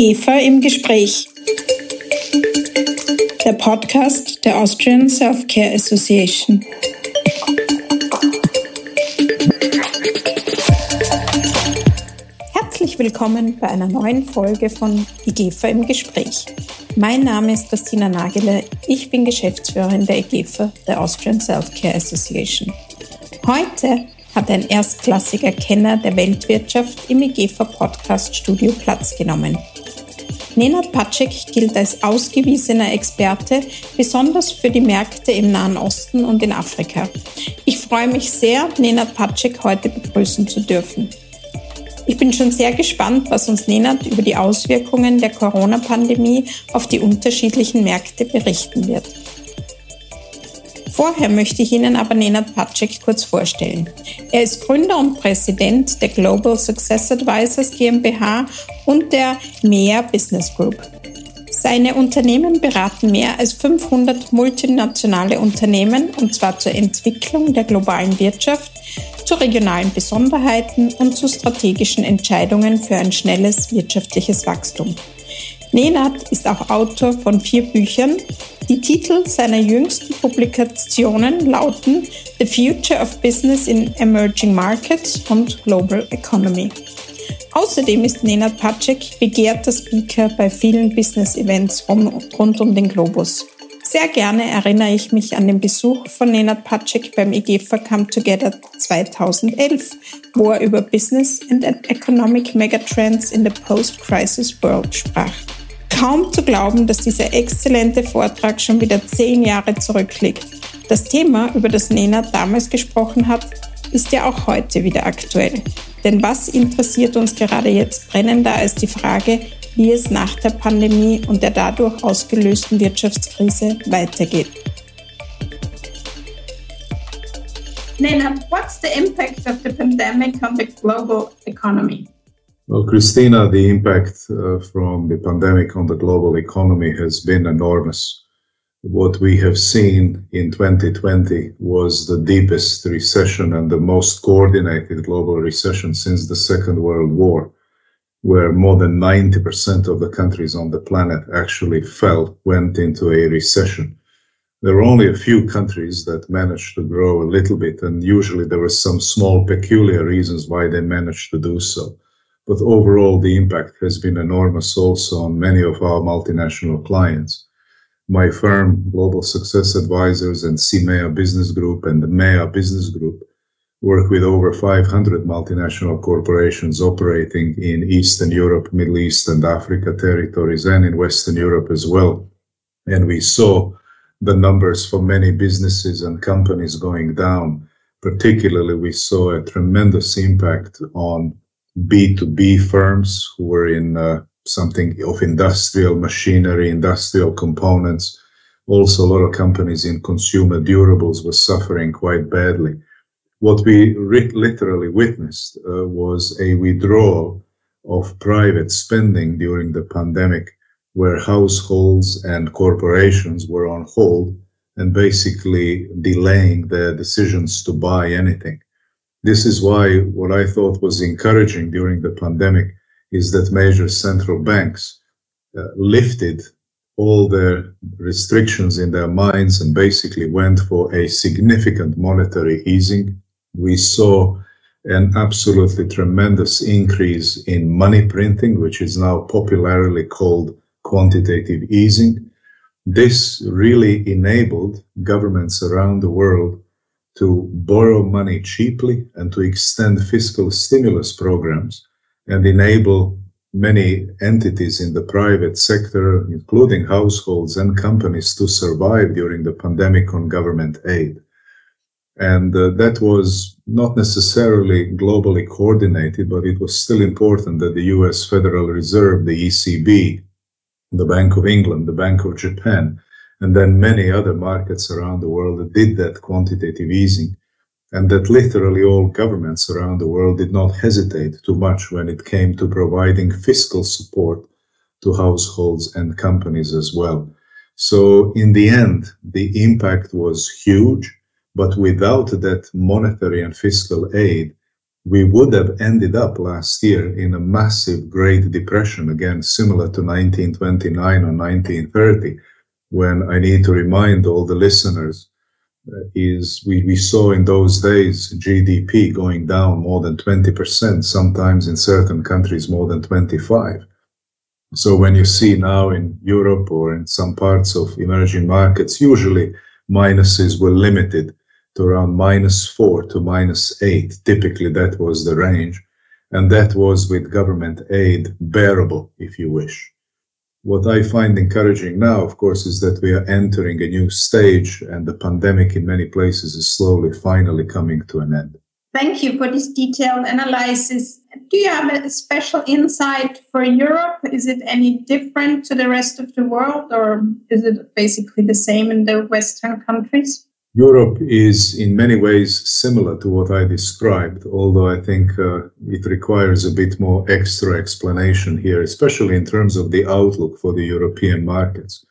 IGEFA im Gespräch. Der Podcast der Austrian Self-Care Association. Herzlich willkommen bei einer neuen Folge von IGEFA im Gespräch. Mein Name ist Christina Nagele. Ich bin Geschäftsführerin der IGEFA, der Austrian Self-Care Association. Heute hat ein erstklassiger Kenner der Weltwirtschaft im IGEFA Podcast Studio Platz genommen. Nenad Pacek gilt als ausgewiesener Experte, besonders für die Märkte im Nahen Osten und in Afrika. Ich freue mich sehr, Nenad Pacek heute begrüßen zu dürfen. Ich bin schon sehr gespannt, was uns Nenad über die Auswirkungen der Corona-Pandemie auf die unterschiedlichen Märkte berichten wird. Vorher möchte ich Ihnen aber Nenad Pacek kurz vorstellen. Er ist Gründer und Präsident der Global Success Advisors GmbH und der MEA Business Group. Seine Unternehmen beraten mehr als 500 multinationale Unternehmen und zwar zur Entwicklung der globalen Wirtschaft, zu regionalen Besonderheiten und zu strategischen Entscheidungen für ein schnelles wirtschaftliches Wachstum. Nenad ist auch Autor von vier Büchern. Die Titel seiner jüngsten Publikationen lauten The Future of Business in Emerging Markets und Global Economy. Außerdem ist Nenad Pacek begehrter Speaker bei vielen Business-Events rund um den Globus. Sehr gerne erinnere ich mich an den Besuch von Nenad Pacek beim IGFA Come Together 2011, wo er über Business and Economic Megatrends in the Post-Crisis World sprach. Kaum zu glauben, dass dieser exzellente Vortrag schon wieder zehn Jahre zurückliegt. Das Thema, über das Nenad damals gesprochen hat, ist ja auch heute wieder aktuell. Denn was interessiert uns gerade jetzt brennender als die Frage, wie es nach der Pandemie und der dadurch ausgelösten Wirtschaftskrise weitergeht. Nenad, what's the impact of the pandemic on the global economy? Well, Christina, the impact uh, from the pandemic on the global economy has been enormous. What we have seen in 2020 was the deepest recession and the most coordinated global recession since the Second World War where more than 90% of the countries on the planet actually fell, went into a recession. There were only a few countries that managed to grow a little bit, and usually there were some small peculiar reasons why they managed to do so. But overall, the impact has been enormous also on many of our multinational clients. My firm, Global Success Advisors and CEEMEA Business Group and the MEA Business Group work with over 500 multinational corporations operating in Eastern Europe, Middle East, and Africa territories, and in Western Europe as well. And we saw the numbers for many businesses and companies going down. Particularly, we saw a tremendous impact on B2B firms who were in uh, something of industrial machinery, industrial components. Also, a lot of companies in consumer durables were suffering quite badly what we re- literally witnessed uh, was a withdrawal of private spending during the pandemic, where households and corporations were on hold and basically delaying their decisions to buy anything. This is why what I thought was encouraging during the pandemic is that major central banks uh, lifted all their restrictions in their minds and basically went for a significant monetary easing we saw an absolutely tremendous increase in money printing, which is now popularly called quantitative easing. This really enabled governments around the world to borrow money cheaply and to extend fiscal stimulus programs and enable many entities in the private sector, including households and companies, to survive during the pandemic on government aid. And uh, that was not necessarily globally coordinated, but it was still important that the US Federal Reserve, the ECB, the Bank of England, the Bank of Japan, and then many other markets around the world did that quantitative easing. And that literally all governments around the world did not hesitate too much when it came to providing fiscal support to households and companies as well. So in the end, the impact was huge but without that monetary and fiscal aid, we would have ended up last year in a massive Great Depression, again, similar to 1929 or 1930, when I need to remind all the listeners is we, we saw in those days GDP going down more than 20%, sometimes in certain countries more than 25. So when you see now in Europe or in some parts of emerging markets, usually minuses were limited to around minus four to minus eight. Typically, that was the range. And that was with government aid bearable, if you wish. What I find encouraging now, of course, is that we are entering a new stage and the pandemic in many places is slowly, finally coming to an end. Thank you for this detailed analysis. Do you have a special insight for Europe? Is it any different to the rest of the world, or is it basically the same in the Western countries? Europe is in many ways similar to what I described, although I think uh, it requires a bit more extra explanation here, especially in terms of the outlook for the European markets.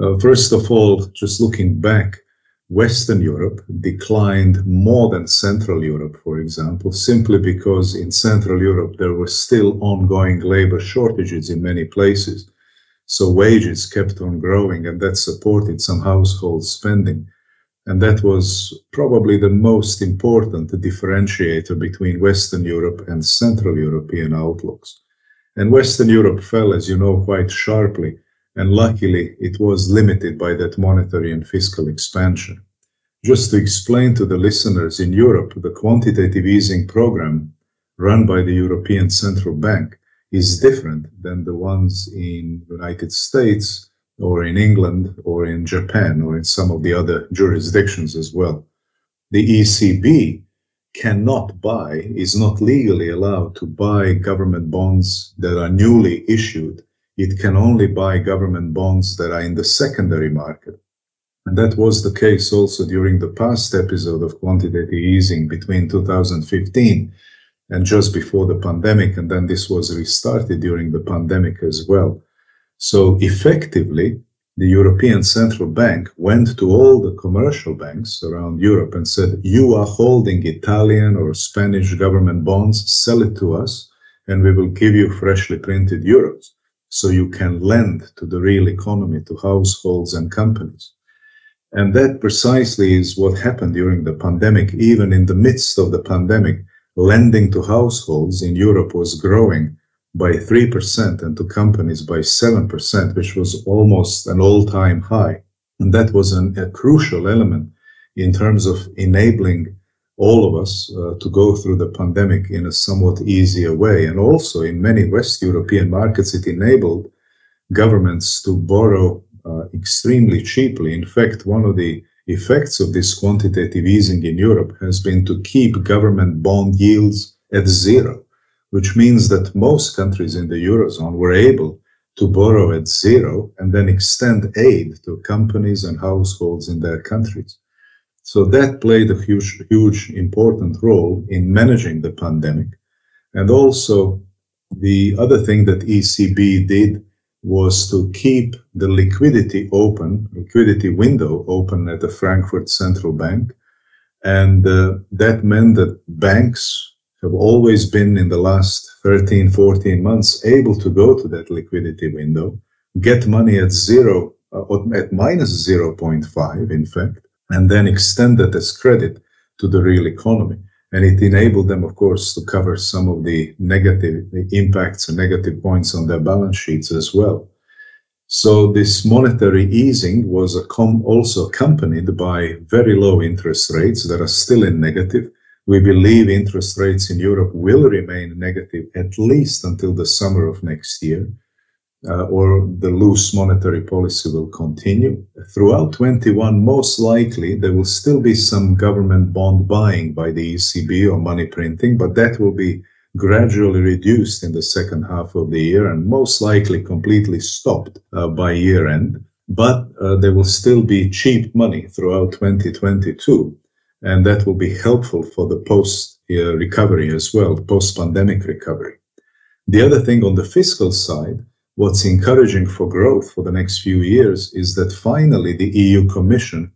Uh, first of all, just looking back, Western Europe declined more than Central Europe, for example, simply because in Central Europe there were still ongoing labor shortages in many places. So wages kept on growing and that supported some household spending. And that was probably the most important differentiator between Western Europe and Central European outlooks. And Western Europe fell, as you know, quite sharply, and luckily it was limited by that monetary and fiscal expansion. Just to explain to the listeners, in Europe, the quantitative easing program run by the European Central Bank is different than the ones in the United States or in England or in Japan or in some of the other jurisdictions as well. The ECB cannot buy, is not legally allowed to buy government bonds that are newly issued. It can only buy government bonds that are in the secondary market. And that was the case also during the past episode of quantitative easing between 2015 and just before the pandemic. And then this was restarted during the pandemic as well. So effectively, the European Central Bank went to all the commercial banks around Europe and said, You are holding Italian or Spanish government bonds, sell it to us, and we will give you freshly printed euros so you can lend to the real economy, to households and companies. And that precisely is what happened during the pandemic. Even in the midst of the pandemic, lending to households in Europe was growing by 3% and to companies by 7%, which was almost an all time high. And that was an, a crucial element in terms of enabling all of us uh, to go through the pandemic in a somewhat easier way. And also in many West European markets, it enabled governments to borrow uh, extremely cheaply. In fact, one of the effects of this quantitative easing in Europe has been to keep government bond yields at zero which means that most countries in the Eurozone were able to borrow at zero and then extend aid to companies and households in their countries. So that played a huge, huge important role in managing the pandemic. And also the other thing that ECB did was to keep the liquidity open, liquidity window open at the Frankfurt Central Bank. And uh, that meant that banks have always been in the last 13, 14 months able to go to that liquidity window, get money at zero, uh, at minus 0.5, in fact, and then extend that as credit to the real economy. And it enabled them, of course, to cover some of the negative impacts and negative points on their balance sheets as well. So this monetary easing was also accompanied by very low interest rates that are still in negative we believe interest rates in Europe will remain negative at least until the summer of next year, uh, or the loose monetary policy will continue. Throughout 21, most likely there will still be some government bond buying by the ECB or money printing, but that will be gradually reduced in the second half of the year and most likely completely stopped uh, by year end. But uh, there will still be cheap money throughout 2022 and that will be helpful for the post uh, recovery as well, post pandemic recovery. The other thing on the fiscal side, what's encouraging for growth for the next few years is that finally the EU Commission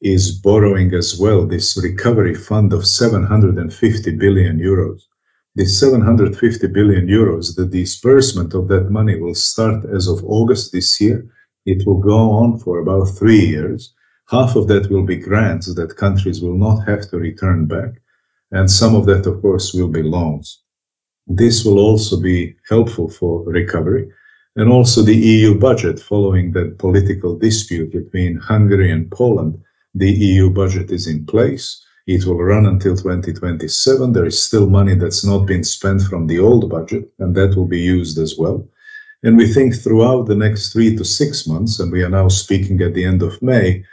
is borrowing as well this recovery fund of 750 billion euros. This 750 billion euros, the disbursement of that money will start as of August this year. It will go on for about three years. Half of that will be grants that countries will not have to return back. And some of that, of course, will be loans. This will also be helpful for recovery. And also the EU budget following that political dispute between Hungary and Poland the EU budget is in place. It will run until 2027. There is still money that's not been spent from the old budget, and that will be used as well. And we think throughout the next three to six months, and we are now speaking at the end of May,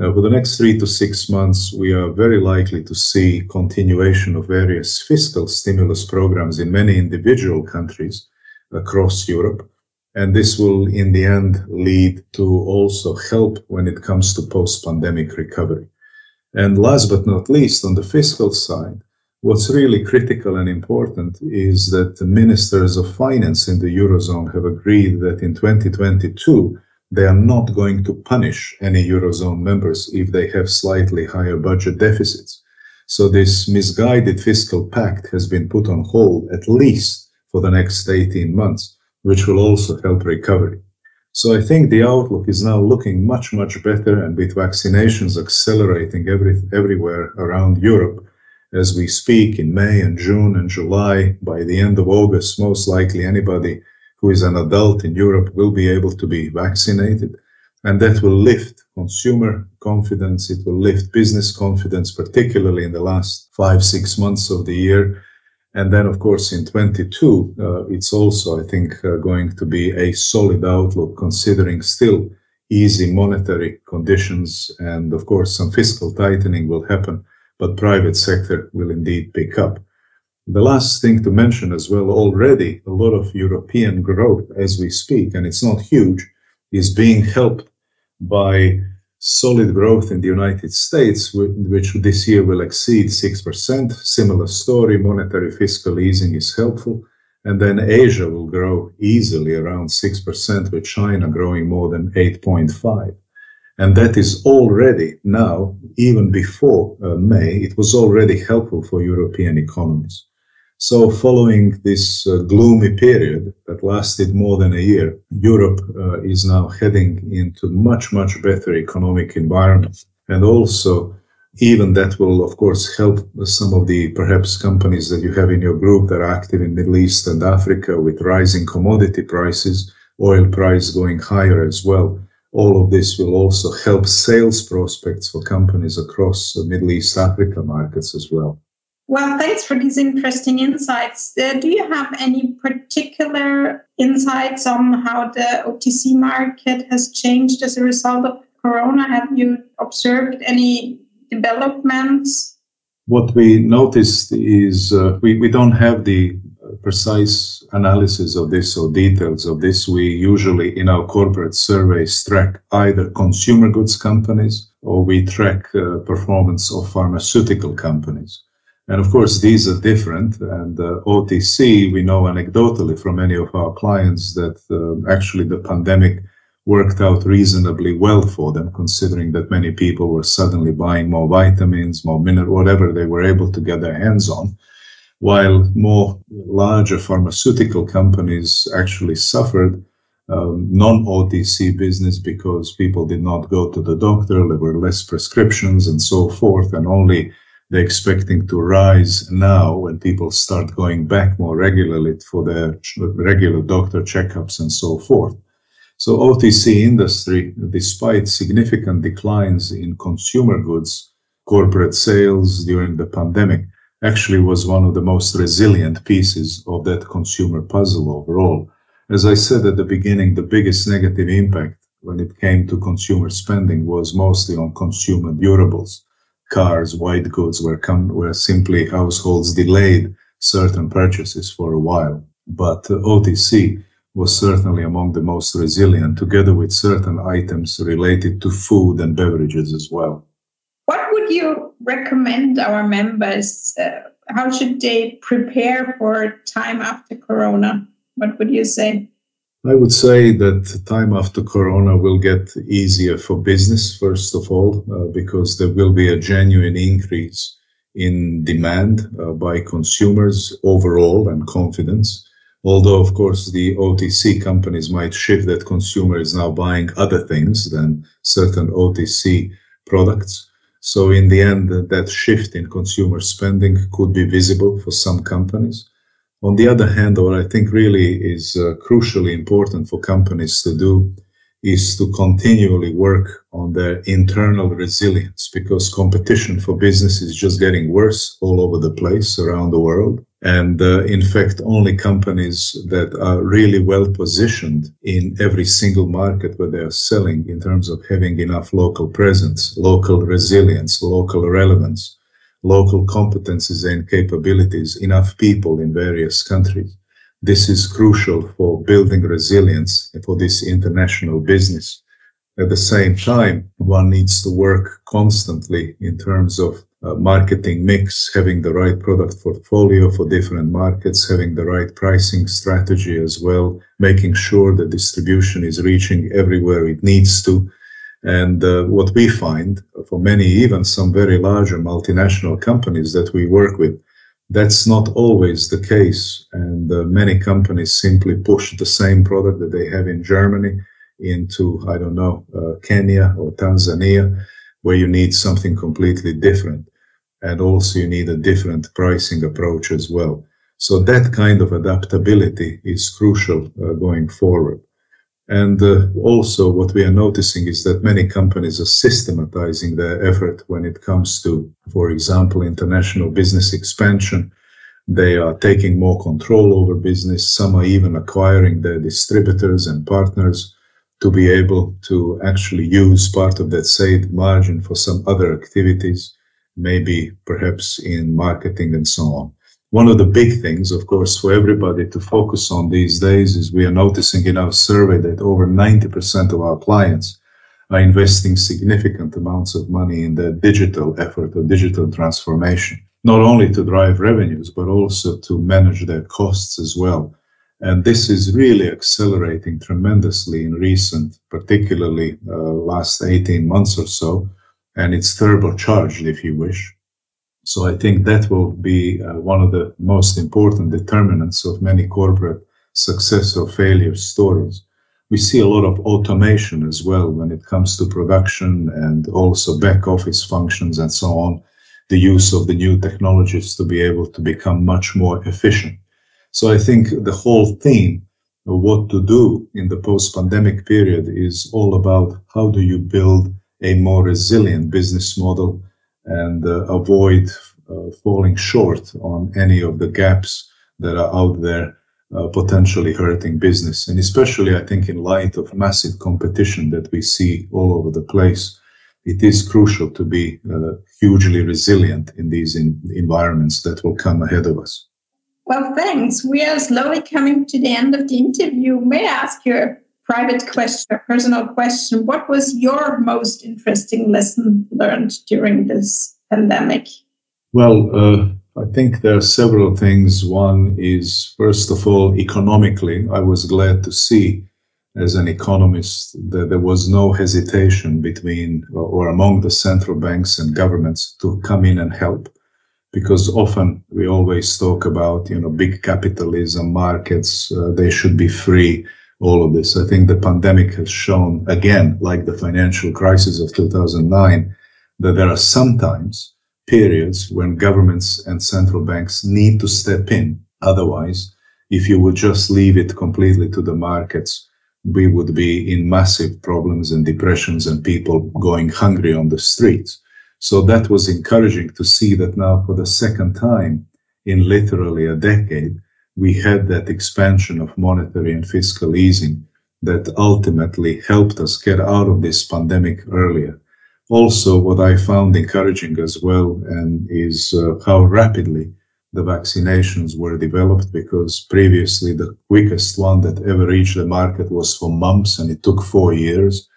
uh, for the next three to six months, we are very likely to see continuation of various fiscal stimulus programs in many individual countries across Europe. And this will, in the end, lead to also help when it comes to post pandemic recovery. And last but not least, on the fiscal side, what's really critical and important is that the ministers of finance in the Eurozone have agreed that in 2022, they are not going to punish any Eurozone members if they have slightly higher budget deficits. So this misguided fiscal pact has been put on hold at least for the next 18 months which will also help recovery. So I think the outlook is now looking much, much better, and with vaccinations accelerating every, everywhere around Europe as we speak in May and June and July, by the end of August, most likely anybody who is an adult in Europe will be able to be vaccinated. And that will lift consumer confidence. It will lift business confidence, particularly in the last five, six months of the year and then, of course, in 22, uh, it's also, I think, uh, going to be a solid outlook considering still easy monetary conditions. And of course, some fiscal tightening will happen, but private sector will indeed pick up. The last thing to mention as well, already a lot of European growth as we speak, and it's not huge, is being helped by solid growth in the United States, which this year will exceed 6%. Similar story, monetary fiscal easing is helpful. And then Asia will grow easily around 6%, with China growing more than 8.5. And that is already now, even before uh, May, it was already helpful for European economies. So, following this uh, gloomy period that lasted more than a year, Europe uh, is now heading into much, much better economic environment. And also, even that will, of course, help some of the perhaps companies that you have in your group that are active in Middle East and Africa with rising commodity prices, oil price going higher as well. All of this will also help sales prospects for companies across the Middle East Africa markets as well. Well, thanks for these interesting insights. Uh, do you have any particular insights on how the OTC market has changed as a result of Corona? Have you observed any developments? What we noticed is uh, we, we don't have the precise analysis of this or details of this. We usually, in our corporate surveys, track either consumer goods companies or we track uh, performance of pharmaceutical companies. And of course, these are different. And uh, OTC, we know anecdotally from many of our clients that uh, actually the pandemic worked out reasonably well for them, considering that many people were suddenly buying more vitamins, more mineral, whatever they were able to get their hands on. While more larger pharmaceutical companies actually suffered um, non OTC business because people did not go to the doctor, there were less prescriptions and so forth, and only they're expecting to rise now when people start going back more regularly for their regular doctor checkups and so forth. So OTC industry, despite significant declines in consumer goods, corporate sales during the pandemic, actually was one of the most resilient pieces of that consumer puzzle overall. As I said at the beginning, the biggest negative impact when it came to consumer spending was mostly on consumer durables cars, white goods were come were simply households delayed certain purchases for a while. But OTC was certainly among the most resilient, together with certain items related to food and beverages as well. What would you recommend our members? Uh, how should they prepare for time after Corona? What would you say? I would say that time after Corona will get easier for business, first of all, uh, because there will be a genuine increase in demand uh, by consumers overall and confidence. Although, of course, the OTC companies might shift that consumer is now buying other things than certain OTC products. So, in the end, that shift in consumer spending could be visible for some companies. On the other hand, what I think really is uh, crucially important for companies to do is to continually work on their internal resilience because competition for business is just getting worse all over the place around the world. And uh, in fact, only companies that are really well positioned in every single market where they are selling in terms of having enough local presence, local resilience, local relevance, local competencies and capabilities, enough people in various countries. This is crucial for building resilience for this international business. At the same time, one needs to work constantly in terms of uh, marketing mix, having the right product portfolio for different markets, having the right pricing strategy as well, making sure the distribution is reaching everywhere it needs to, and uh, what we find for many, even some very larger multinational companies that we work with, that's not always the case. And uh, many companies simply push the same product that they have in Germany into, I don't know, uh, Kenya or Tanzania, where you need something completely different. And also you need a different pricing approach as well. So that kind of adaptability is crucial uh, going forward. And uh, also, what we are noticing is that many companies are systematizing their effort when it comes to, for example, international business expansion. They are taking more control over business. Some are even acquiring their distributors and partners to be able to actually use part of that saved margin for some other activities, maybe perhaps in marketing and so on one of the big things, of course, for everybody to focus on these days is we are noticing in our survey that over 90% of our clients are investing significant amounts of money in their digital effort or digital transformation, not only to drive revenues, but also to manage their costs as well. And this is really accelerating tremendously in recent, particularly uh, last 18 months or so. And it's turbocharged, if you wish. So I think that will be uh, one of the most important determinants of many corporate success or failure stories. We see a lot of automation as well when it comes to production and also back office functions and so on. The use of the new technologies to be able to become much more efficient. So I think the whole theme of what to do in the post pandemic period is all about how do you build a more resilient business model and uh, avoid uh, falling short on any of the gaps that are out there uh, potentially hurting business. And especially, I think, in light of massive competition that we see all over the place, it is crucial to be hugely resilient in these in- environments that will come ahead of us. Well, thanks. We are slowly coming to the end of the interview. May I ask you private question, a personal question? What was your most interesting lesson learned during this pandemic? Well, uh, I think there are several things. One is, first of all, economically, I was glad to see as an economist that there was no hesitation between or among the central banks and governments to come in and help. Because often we always talk about, you know, big capitalism, markets, uh, they should be free, all of this. I think the pandemic has shown again, like the financial crisis of 2009, that there are sometimes periods when governments and central banks need to step in. Otherwise, if you would just leave it completely to the markets, we would be in massive problems and depressions and people going hungry on the streets. So that was encouraging to see that now for the second time in literally a decade, we had that expansion of monetary and fiscal easing that ultimately helped us get out of this pandemic earlier also what I found encouraging as well and is uh, how rapidly the vaccinations were developed because previously the quickest one that ever reached the market was for mumps and it took four years.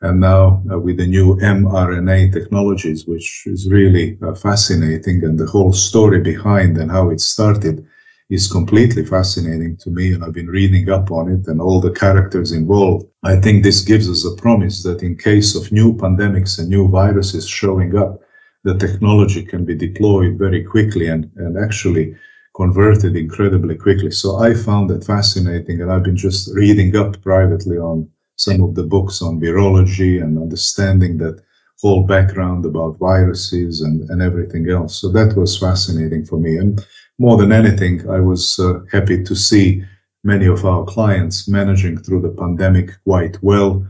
And now uh, with the new mRNA technologies, which is really uh, fascinating and the whole story behind and how it started is completely fascinating to me. And I've been reading up on it and all the characters involved. I think this gives us a promise that in case of new pandemics and new viruses showing up, the technology can be deployed very quickly and, and actually converted incredibly quickly. So I found that fascinating. And I've been just reading up privately on some of the books on virology and understanding that whole background about viruses and, and everything else. So that was fascinating for me. And more than anything, I was uh, happy to see many of our clients managing through the pandemic quite well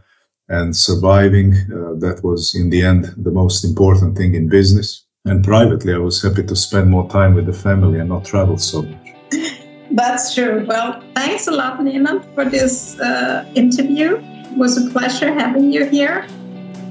and surviving. Uh, that was, in the end, the most important thing in business. And privately, I was happy to spend more time with the family and not travel so much. That's true. Well, thanks a lot, Nina, for this uh, interview. It was a pleasure having you here.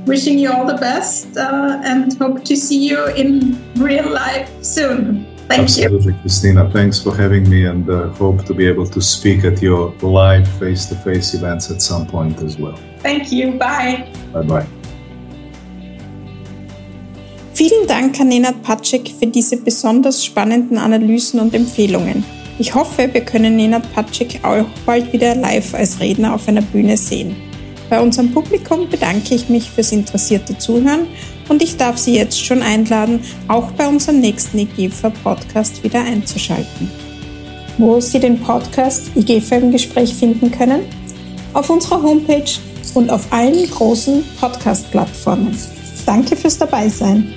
Wishing you all the best uh, and hope to see you in real life soon. Thank Absolutely, you. Christina. Thanks for having me and uh, hope to be able to speak at your live face to face events at some point as well. Thank you. Bye. Bye bye. Vielen Dank an Nenad Patschek für diese besonders spannenden Analysen und Empfehlungen. Ich hoffe, wir können Nenad Patschek auch bald wieder live als Redner auf einer Bühne sehen. Bei unserem Publikum bedanke ich mich fürs interessierte Zuhören und ich darf Sie jetzt schon einladen, auch bei unserem nächsten IGFA-Podcast wieder einzuschalten. Wo Sie den Podcast IGFA im Gespräch finden können? Auf unserer Homepage und auf allen großen Podcast-Plattformen. Danke fürs Dabeisein.